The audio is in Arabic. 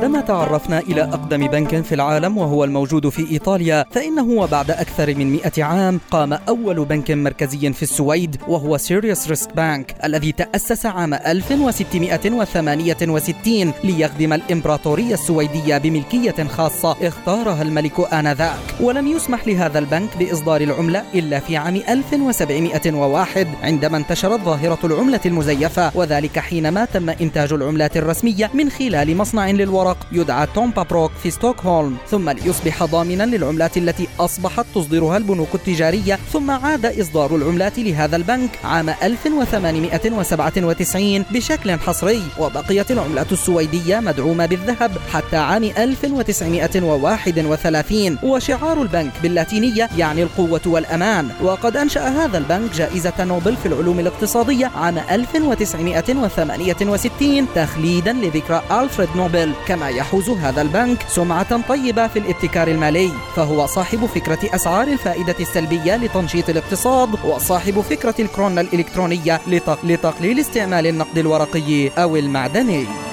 بعدما تعرفنا إلى أقدم بنك في العالم وهو الموجود في إيطاليا فإنه وبعد أكثر من 100 عام قام أول بنك مركزي في السويد وهو سفيريجس ريكس بانك الذي تأسس عام 1668 ليخدم الإمبراطورية السويدية بملكية خاصة اختارها الملك آنذاك. ولم يسمح لهذا البنك بإصدار العملة إلا في عام 1701 عندما انتشرت ظاهرة العملة المزيفة وذلك حينما تم إنتاج العملات الرسمية من خلال مصنع للورق. الورق يدعى تومبا بروك في ستوكهولم ثم ليصبح ضامنا للعملات التي أصبحت تصدرها البنوك التجارية ثم عاد إصدار العملات لهذا البنك عام 1897 بشكل حصري وبقيت العملات السويدية مدعومة بالذهب حتى عام 1931 وشعار البنك باللاتينية يعني القوة والأمان. وقد أنشأ هذا البنك جائزة نوبل في العلوم الاقتصادية عام 1968 تخليدا لذكرى ألفريد نوبل. كما يحوز هذا البنك سمعة طيبة في الابتكار المالي فهو صاحب فكرة أسعار الفائدة السلبية لتنشيط الاقتصاد وصاحب فكرة الكرون الإلكترونية لتقليل استعمال النقد الورقي أو المعدني.